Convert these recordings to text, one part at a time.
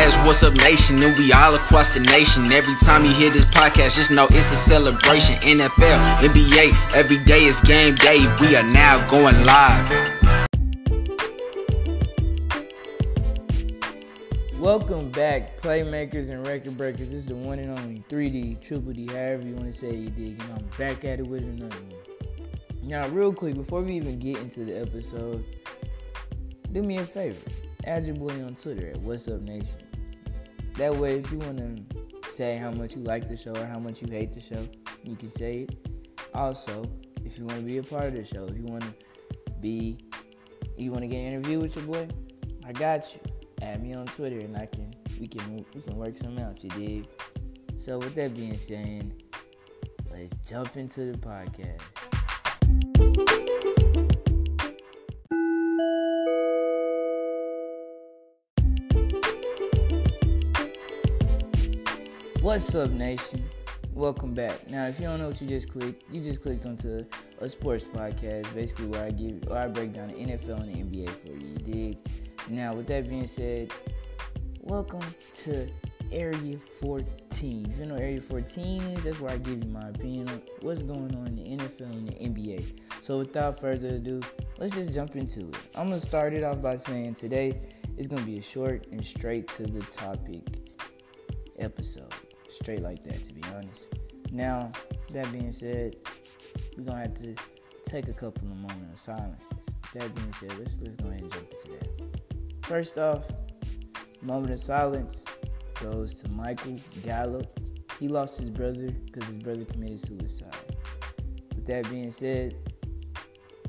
Yes, what's up, nation? And we all across the nation. Every time you hear this podcast, just know it's a celebration. NFL, NBA, every day is game day. We are now going live. Welcome back, playmakers and record breakers. This is the one and only 3D, Triple D, however you want to say you dig. And I'm back at it with another one. Now, real quick, before we even get into the episode, do me a favor. Add your boy on Twitter at What's Up Nation. That way, if you want to say how much you like the show or how much you hate the show, you can say it. Also, if you want to be a part of the show, if you want to be, you want to get an interview with your boy, I got you add me on Twitter and I can we can we can work something out, you dig? So with that being said, let's jump into the podcast. What's up, nation? Welcome back. Now, if you don't know what you just clicked, you just clicked onto a sports podcast, basically where I give or I break down the NFL and the NBA for you. You dig? Now, with that being said, welcome to Area 14. If you know Area 14 is, that's where I give you my opinion on what's going on in the NFL and the NBA. So, without further ado, let's just jump into it. I'm gonna start it off by saying today is gonna be a short and straight to the topic episode. Straight like that, to be honest. Now, that being said, we're gonna have to take a couple of moments of silence. That being said, let's let's go ahead and jump into that. First off, moment of silence goes to Michael Gallup. He lost his brother because his brother committed suicide. With that being said,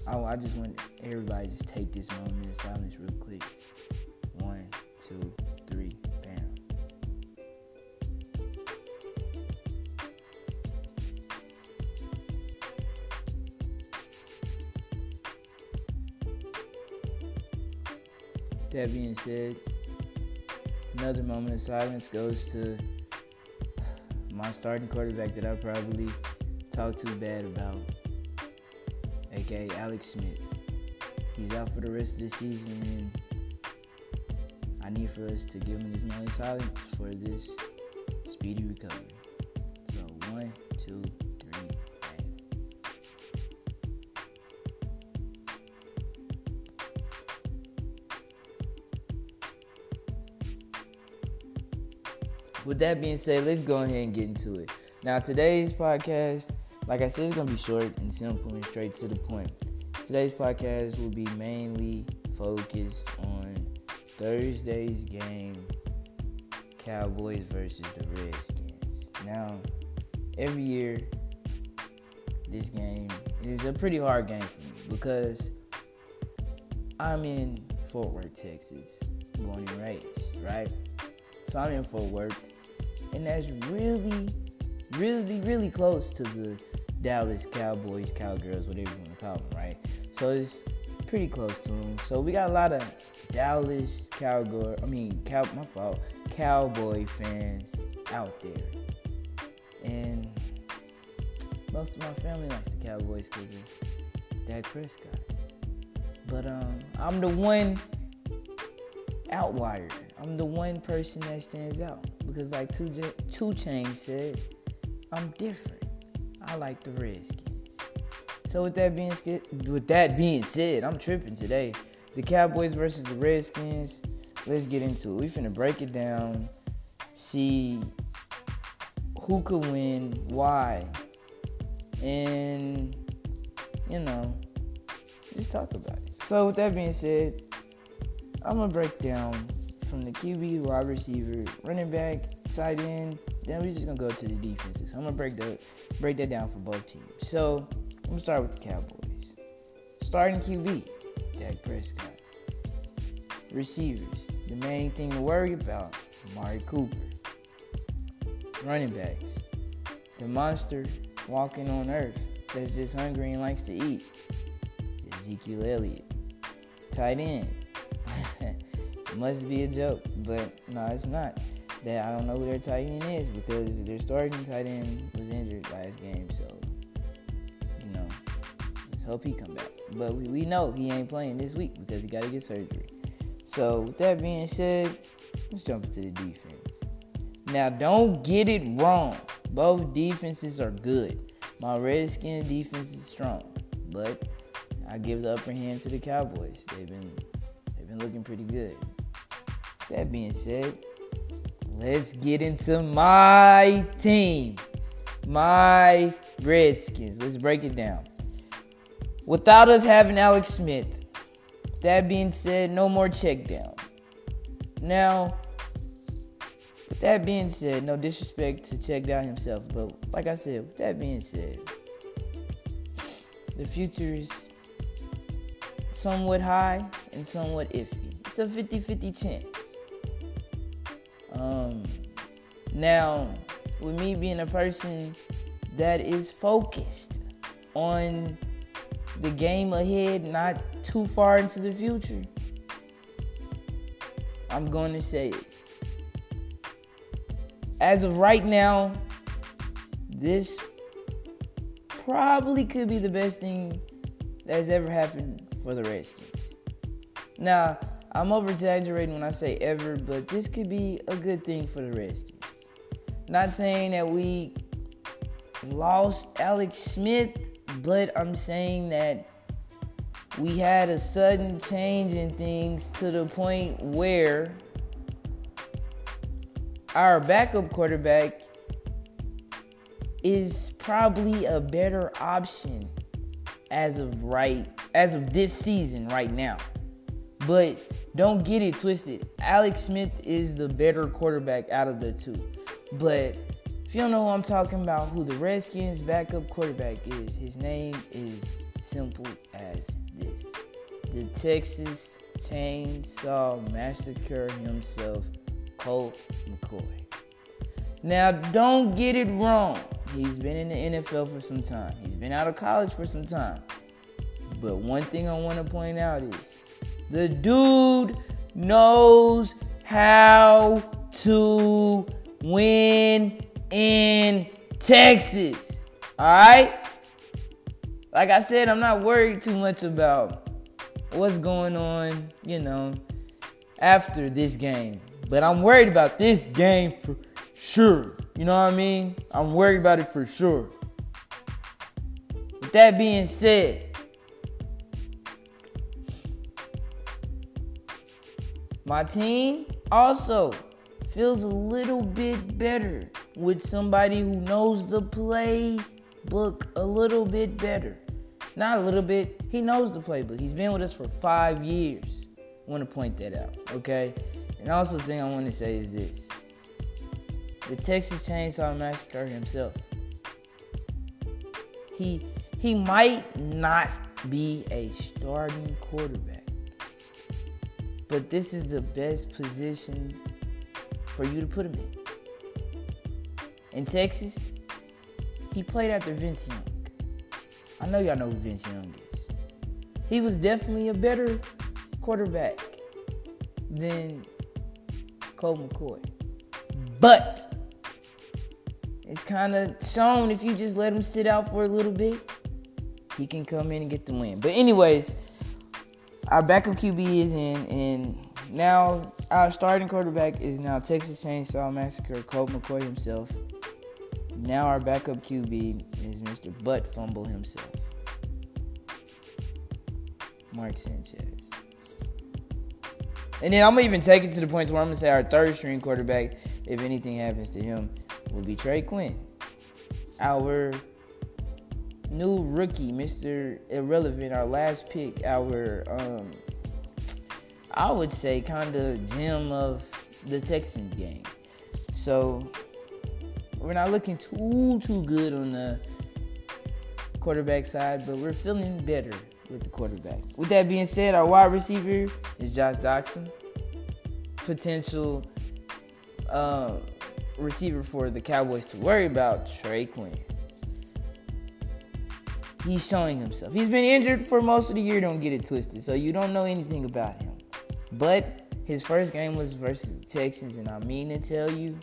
I, I just want everybody just take this moment of silence real quick. That being said, another moment of silence goes to my starting quarterback that I probably talked too bad about, aka Alex Smith. He's out for the rest of the season, and I need for us to give him this moment of silence for this speedy recovery. So, one, two, with that being said, let's go ahead and get into it. Now, today's podcast, like I said, it's gonna be short and simple and straight to the point. Today's podcast will be mainly focused on Thursday's game, Cowboys versus the Redskins. Now, every year, this game is a pretty hard game for me because I'm in Fort Worth, Texas, born and right? So I'm in Fort Worth, and that's really, really, really close to the Dallas Cowboys, Cowgirls, whatever you want to call them, right? So it's pretty close to them. So we got a lot of Dallas Cowgirl, I mean, cow, my fault, Cowboy fans out there, and most of my family likes the Cowboys because of Dak Prescott. But um, I'm the one outlier. I'm the one person that stands out because, like Two Two Chain said, I'm different. I like the Redskins. So with that being with that being said, I'm tripping today. The Cowboys versus the Redskins. Let's get into it. We finna break it down. See who could win, why, and you know, just talk about it. So with that being said, I'm gonna break down from the QB, wide receiver, running back, tight end. Then we're just gonna go to the defenses. I'm gonna break that break that down for both teams. So I'm gonna start with the Cowboys. Starting QB, Dak Prescott. Receivers, the main thing to worry about, Amari Cooper. Running backs, the monster walking on earth that's just hungry and likes to eat, Ezekiel Elliott. Tight end, must be a joke, but no, it's not. That I don't know who their tight end is because their starting tight end was injured last game, so you know, let's hope he come back. But we, we know he ain't playing this week because he got to get surgery. So, with that being said, let's jump into the defense. Now, don't get it wrong. Both defenses are good. My Redskins defense is strong, but I give the upper hand to the Cowboys. They've been they've been looking pretty good. That being said, let's get into my team. My Redskins. Let's break it down. Without us having Alex Smith, that being said, no more check down. Now, with that being said, no disrespect to check down himself, but like I said, with that being said, the future is somewhat high and somewhat iffy. It's a 50 50 chance. Um, now, with me being a person that is focused on the game ahead, not too far into the future. I'm going to say it. As of right now, this probably could be the best thing that's ever happened for the Redskins. Now, I'm over exaggerating when I say ever, but this could be a good thing for the Redskins. Not saying that we lost Alex Smith but I'm saying that we had a sudden change in things to the point where our backup quarterback is probably a better option as of right as of this season right now. But don't get it twisted. Alex Smith is the better quarterback out of the two. But if you don't know who I'm talking about, who the Redskins backup quarterback is, his name is simple as this. The Texas Chainsaw Massacre himself, Colt McCoy. Now, don't get it wrong. He's been in the NFL for some time. He's been out of college for some time. But one thing I want to point out is the dude knows how to win in Texas. All right? Like I said, I'm not worried too much about what's going on, you know, after this game. But I'm worried about this game for sure. You know what I mean? I'm worried about it for sure. With that being said, my team also feels a little bit better with somebody who knows the playbook a little bit better. Not a little bit, he knows the playbook. He's been with us for five years. I want to point that out, okay? And also, the thing I want to say is this the Texas Chainsaw Massacre himself. He he might not be a starting quarterback, but this is the best position for you to put him in. In Texas, he played after Vince Young. I know y'all know who Vince Young is. He was definitely a better quarterback than Colt McCoy. But it's kind of shown if you just let him sit out for a little bit, he can come in and get the win. But anyways, our backup QB is in, and now, our starting quarterback is now Texas Chainsaw Massacre, Colt McCoy himself. Now, our backup QB is Mr. Butt Fumble himself, Mark Sanchez. And then I'm gonna even take it to the point where I'm gonna say our third string quarterback, if anything happens to him, will be Trey Quinn. Our new rookie, Mr. Irrelevant, our last pick, our um, I would say, kind of gem of the Texans game. So we're not looking too too good on the quarterback side, but we're feeling better with the quarterback. With that being said, our wide receiver is Josh Doctson, potential uh, receiver for the Cowboys to worry about. Trey Quinn. He's showing himself. He's been injured for most of the year. Don't get it twisted. So you don't know anything about him. But his first game was versus the Texans, and I mean to tell you,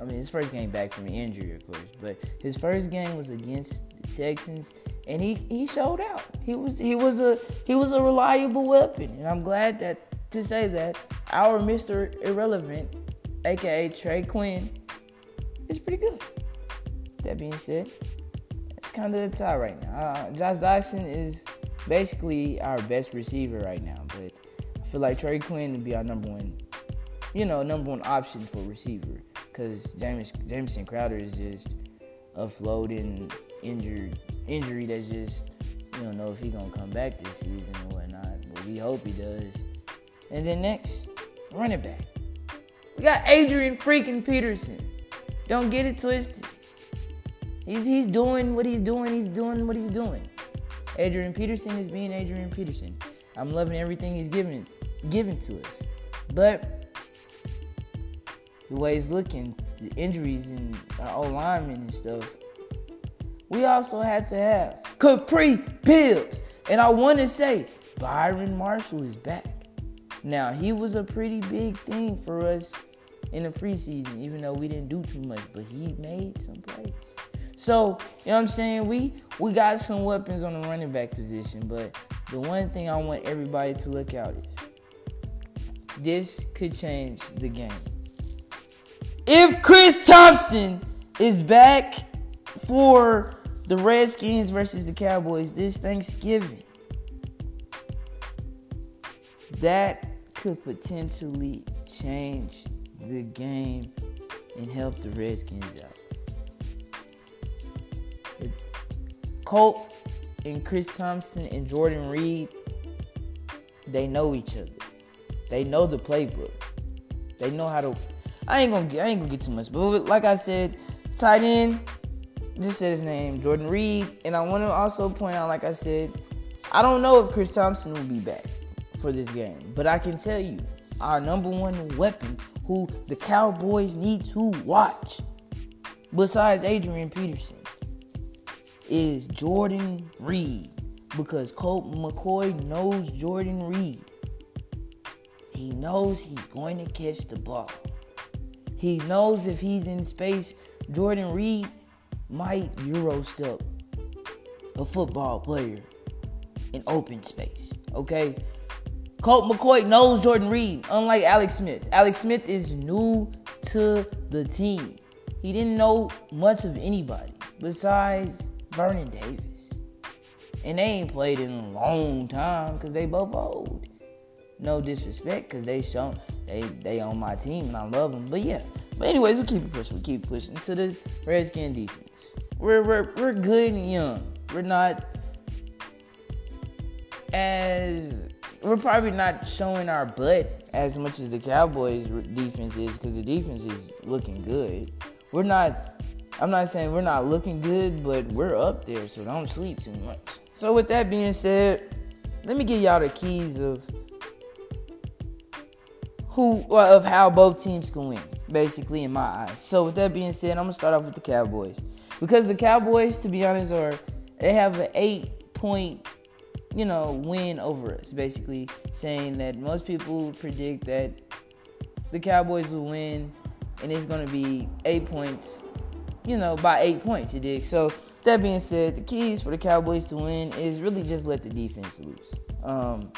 I mean his first game back from the injury, of course, but his first game was against the Texans, and he he showed out. He was he was a he was a reliable weapon, and I'm glad that to say that our Mr. Irrelevant, aka Trey Quinn, is pretty good. That being said, kind of the tie right now. Uh, Josh Doctson is basically our best receiver right now, but I feel like Trey Quinn would be our number one, you know, number one option for receiver because James Jamison Crowder is just a floating injured injury that's just you don't know if he's gonna come back this season or whatnot, but we hope he does. And then next, running back. We got Adrian freaking Peterson. Don't get it twisted. He's he's doing what he's doing. He's doing what he's doing. Adrian Peterson is being Adrian Peterson. I'm loving everything he's giving given to us. But the way it's looking, the injuries and our linemen and stuff, we also had to have Kapri Bibbs. And I want to say Byron Marshall is back. Now, he was a pretty big thing for us in the preseason, even though we didn't do too much, but he made some plays. So, you know what I'm saying? We we got some weapons on the running back position, but the one thing I want everybody to look out is this could change the game. If Chris Thompson is back for the Redskins versus the Cowboys this Thanksgiving, that could potentially change the game and help the Redskins out. Colt and Chris Thompson and Jordan Reed, they know each other. They know the playbook. They know how to. I ain't gonna. I ain't gonna get too much, but like I said, tight end. Just said his name, Jordan Reed, and I want to also point out, like I said, I don't know if Chris Thompson will be back for this game, but I can tell you, our number one weapon, who the Cowboys need to watch, besides Adrian Peterson, is Jordan Reed because Colt McCoy knows Jordan Reed. He knows he's going to catch the ball. He knows if he's in space, Jordan Reed might Euro step a football player in open space. Okay? Colt McCoy knows Jordan Reed, unlike Alex Smith. Alex Smith is new to the team. He didn't know much of anybody besides Vernon Davis. And they ain't played in a long time because they both old. No disrespect because they shown they they on my team and I love them. But yeah. But anyways, we keep pushing. We keep pushing to the Redskin defense. We're we're we're good and young. We're not as we're probably not showing our butt as much as the Cowboys defense is because the defense is looking good. We're not I'm not saying we're not looking good, but we're up there, so don't sleep too much. So with that being said, let me give y'all the keys of who of how both teams can win, basically in my eyes. So with that being said, I'm gonna start off with the Cowboys because the Cowboys, to be honest, are they have an eight point, you know, win over us. Basically saying that most people predict that the Cowboys will win, and it's gonna be eight points you know, by eight points, you dig? So, that being said, the keys for the Cowboys to win is really just let the defense loose. Um,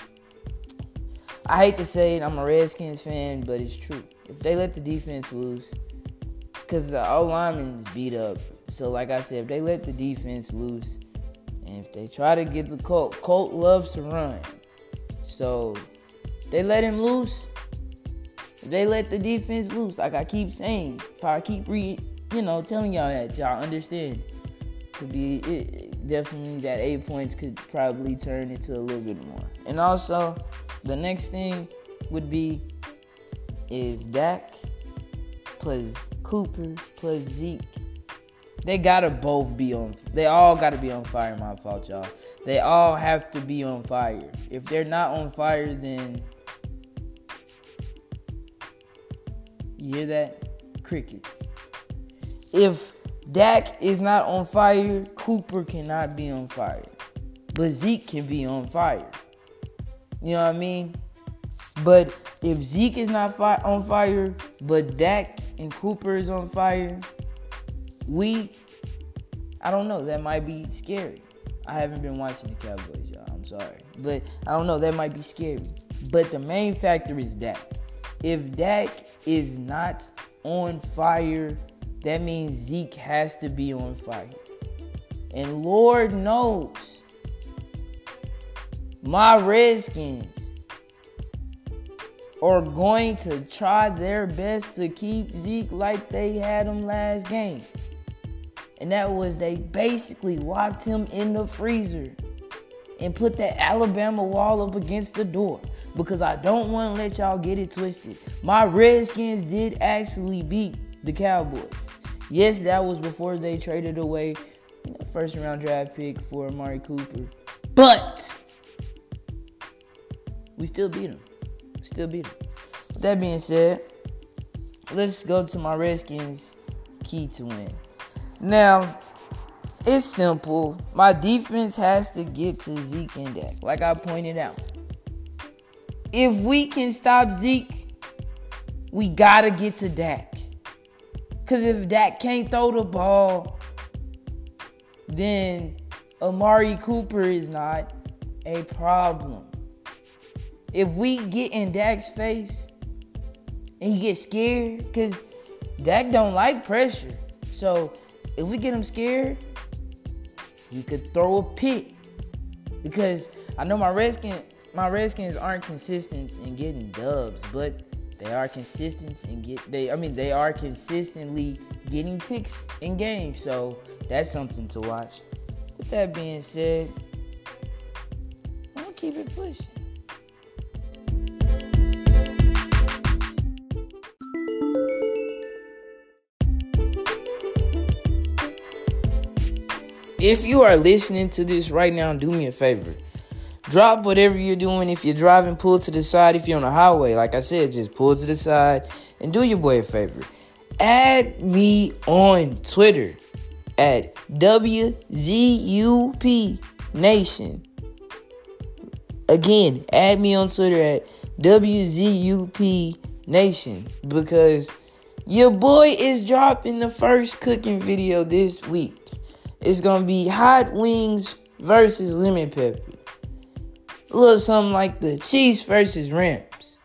I hate to say it, I'm a Redskins fan, but it's true. If they let the defense loose, because the O lineman is beat up. So, like I said, if they let the defense loose, and if they try to get the Colt, Colt loves to run. So, they let him loose. If they let the defense loose, like I keep saying, if I keep reading you know, telling y'all that y'all understand. Could be it, definitely that eight points could probably turn into a little bit more. And also, the next thing would be is Dak plus Cooper plus Zeke. They gotta both be on. They all gotta be on fire. My fault, y'all. They all have to be on fire. If they're not on fire, then you hear that? Crickets if Dak is not on fire, Cooper cannot be on fire. But Zeke can be on fire. You know what I mean? But if Zeke is not fi- on fire, but Dak and Cooper is on fire, we, I don't know, that might be scary. I haven't been watching the Cowboys, y'all. I'm I'm sorry. But I don't know, that might be scary. But the main factor is Dak. If Dak is not on fire, that means Zeke has to be on fire. And Lord knows, my Redskins are going to try their best to keep Zeke like they had him last game. And that was they basically locked him in the freezer and put that Alabama wall up against the door because I don't want to let y'all get it twisted. My Redskins did actually beat the Cowboys. Yes, that was before they traded away first round draft pick for Amari Cooper. But we still beat them. Still beat them. That being said, let's go to my Redskins key to win. Now, it's simple. My defense has to get to Zeke and Dak, like I pointed out. If we can stop Zeke, we gotta get to Dak. Cause if Dak can't throw the ball, then Amari Cooper is not a problem. If we get in Dak's face and he gets scared, because Dak don't like pressure. So if we get him scared, he could throw a pick. Because I know my Redskins, my Redskins aren't consistent in getting dubs, but they are consistent and get they I mean they are consistently getting picks in games. So that's something to watch. With that being said, I'm gonna keep it pushing. If you are listening to this right now, do me a favor. Drop whatever you're doing. If you're driving, pull to the side. If you're on the highway, like I said, just pull to the side and do your boy a favor. Add me on Twitter at WZUP Nation. Again, add me on Twitter at WZUP Nation because your boy is dropping the first cooking video this week. It's gonna be hot wings versus lemon pepper. A little something like the Chiefs versus Rams.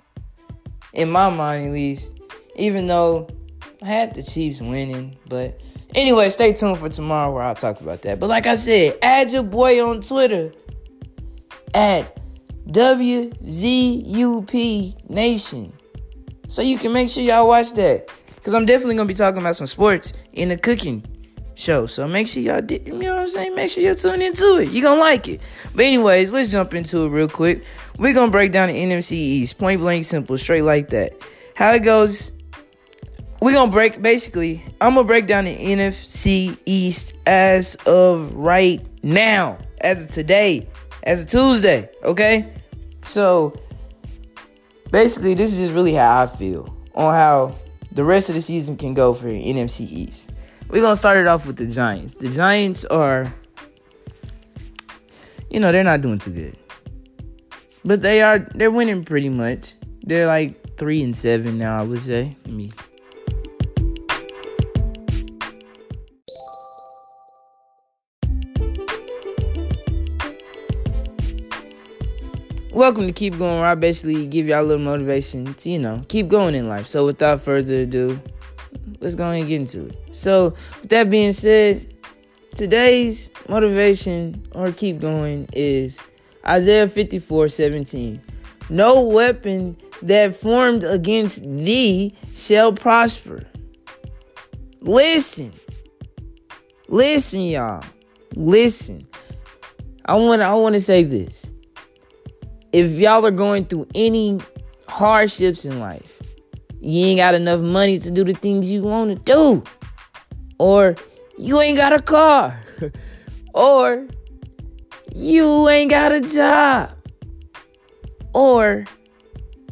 In my mind, at least. Even though I had the Chiefs winning, but anyway, stay tuned for tomorrow where I'll talk about that. But like I said, add your boy on Twitter at WZUP Nation. So you can make sure y'all watch that. Because I'm definitely to be talking about some sports in the cooking show. So make sure y'all did, you know what I'm saying? Make sure you tune into it. You're gonna like it. But anyways, let's jump into it real quick. We're gonna break down the NFC East. Point blank simple, straight like that. How it goes. We're gonna break basically, I'm gonna break down the NFC East as of right now, as of today, as of Tuesday, okay? So basically this is just really how I feel on how the rest of the season can go for NFC East. We're gonna start it off with the Giants. The Giants are, you know, they're not doing too good, but they are. They're winning pretty much. They're like three and seven now. I would say. Let me. Welcome to Keep Going, where I basically give y'all a little motivation to, you know, keep going in life. So, without further ado, let's go ahead and get into it. So, with that being said, today's motivation or keep going is Isaiah 54 17. No weapon that formed against thee shall prosper. Listen. Listen, y'all. Listen. I want I want to say this. If y'all are going through any hardships in life, you ain't got enough money to do the things you want to do, or you ain't got a car, or you ain't got a job, or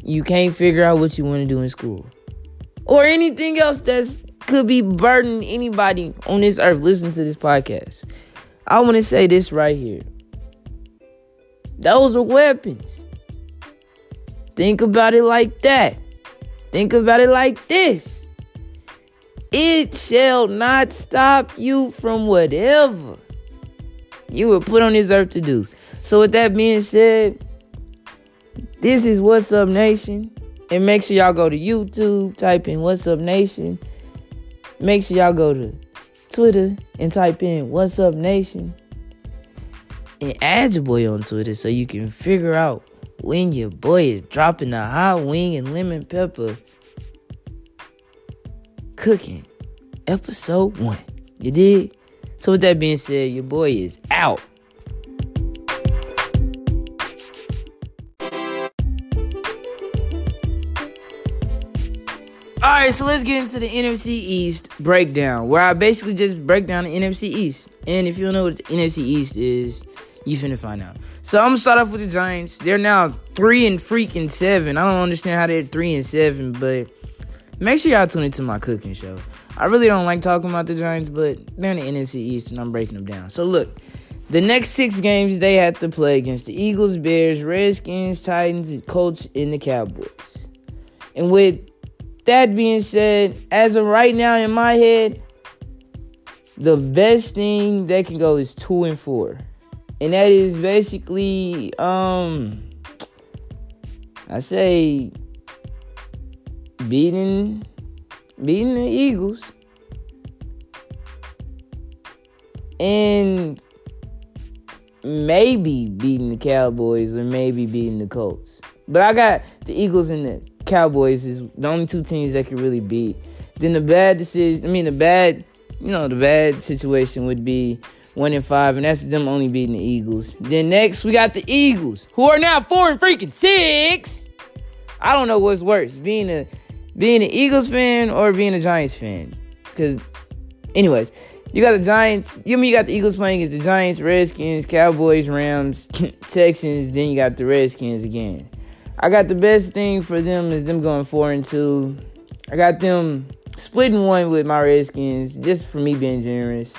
you can't figure out what you want to do in school, or anything else that could be burdening anybody on this earth listening to this podcast. I want to say this right here. Those are weapons. Think about it like that. Think about it like this. It shall not stop you from whatever you were put on this earth to do. So with that being said, this is What's Up Nation. And make sure y'all go to YouTube, type in What's Up Nation. Make sure y'all go to Twitter and type in What's Up Nation. And add your boy on Twitter so you can figure out when your boy is dropping the hot wing and lemon pepper cooking episode one. You did? So with that being said, your boy is out. All right, so let's get into the NFC East breakdown, where I basically just break down the NFC East. And if you don't know what the NFC East is, you finna find out. So I'm gonna start off with the Giants. They're now three and freaking seven. I don't understand how they're three and seven, but make sure y'all tune into my cooking show. I really don't like talking about the Giants, but they're in the NFC East and I'm breaking them down. So look, the next six games they have to play against the Eagles, Bears, Redskins, Titans, Colts, and the Cowboys. And with that being said, as of right now in my head, the best thing that can go is two and four. And that is basically um I say beating beating the Eagles and maybe beating the Cowboys or maybe beating the Colts. But I got the Eagles and the Cowboys is the only two teams that can really beat. Then the bad decision, I mean the bad, you know, the bad situation would be one and five, and that's them only beating the Eagles. Then next we got the Eagles, who are now four and freaking six. I don't know what's worse, being a being an Eagles fan or being a Giants fan. Cause, anyways, you got the Giants. You mean you got the Eagles playing against the Giants, Redskins, Cowboys, Rams, Texans. Then you got the Redskins again. I got the best thing for them is them going four and two. I got them splitting one with my Redskins just for me being generous.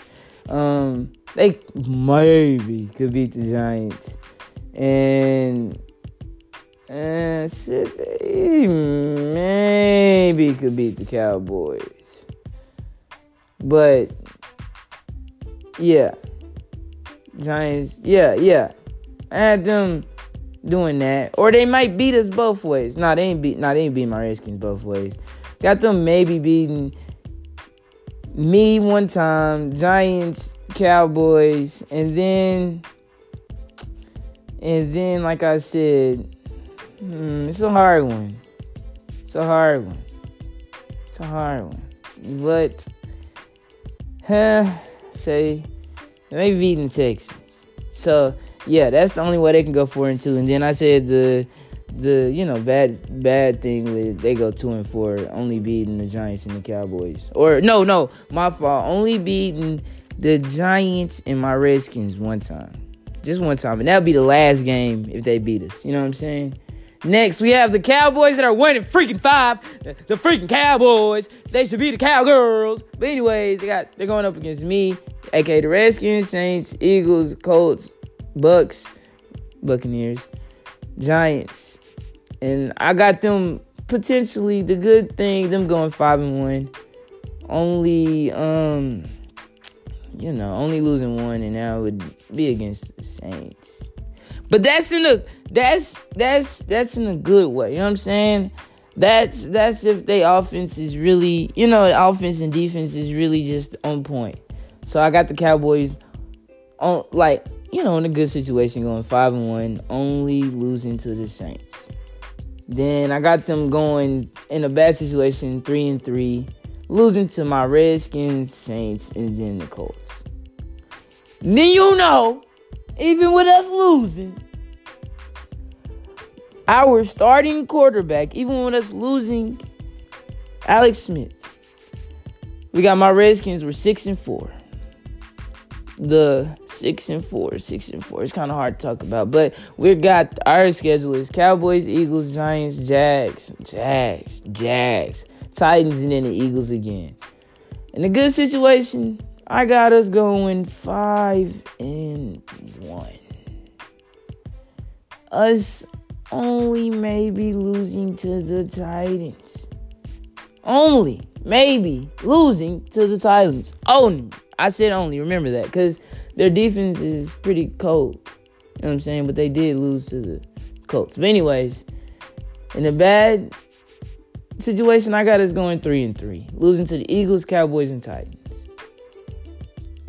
Um, they maybe could beat the Giants, and and they maybe could beat the Cowboys. But yeah, Giants, yeah, yeah. I had them doing that, or they might beat us both ways. No, they ain't beat. No, they ain't beat my Redskins both ways. Got them maybe beating me one time, Giants, Cowboys, and then, and then, like I said, hmm, it's a hard one. It's a hard one. It's a hard one. But, huh, say, maybe beating the Texans. So, yeah, that's the only way they can go four and two. And then I said the the you know bad bad thing with they go two and four, only beating the Giants and the Cowboys. Or no, no, my fault. Only beating the Giants and my Redskins one time, just one time, and that'll be the last game if they beat us. You know what I'm saying? Next, we have the Cowboys that are winning freaking five. The, freaking Cowboys. They should be the Cowgirls. But anyways, they got they're going up against me, aka the Redskins, Saints, Eagles, Colts, Bucks, Buccaneers, Giants, and I got them potentially the good thing, them going five and one. Only um you know, only losing one and now would be against the Saints. But that's in a that's that's that's in a good way. You know what I'm saying? That's that's if they offense is really you know, offense and defense is really just on point. So I got the Cowboys on like you know, in a good situation, going five and one, only losing to the Saints. Then I got them going in a bad situation, three and three, losing to my Redskins, Saints, and then the Colts. Then you know, even with us losing, our starting quarterback, even with us losing Alex Smith, we got my Redskins We're six and four the six and four, six and four. It's kind of hard to talk about, but we got our schedule is Cowboys, Eagles, Giants, Jags, Jags, Jags, Titans, and then the Eagles again. In a good situation, I got us going five and one. Us only maybe losing to the Titans. Only maybe losing to the Titans. Only. I said only. Remember that because their defense is pretty cold. You know what I'm saying? But they did lose to the Colts. But anyways, in a bad situation, I got us going three and three, losing to the Eagles, Cowboys, and Titans.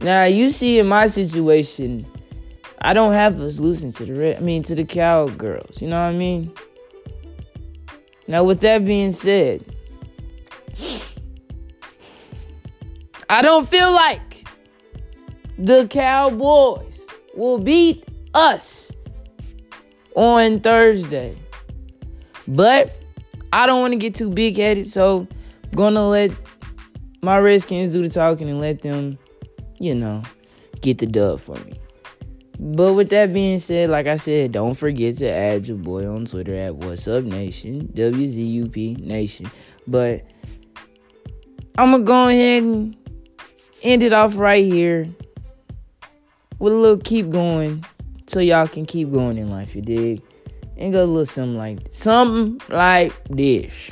Now you see in my situation, I don't have us losing to the red. I mean to the cowgirls. You know what I mean? Now with that being said, I don't feel like the Cowboys will beat us on Thursday. But I don't want to get too big headed, so I'm gonna let my Redskins do the talking and let them, you know, get the dub for me. But with that being said, like I said, don't forget to add your boy on Twitter at What's Up Nation, WZUP Nation. But I'm gonna go ahead and end it off right here with a little keep going so y'all can keep going in life, you dig? And go a little something like something like this.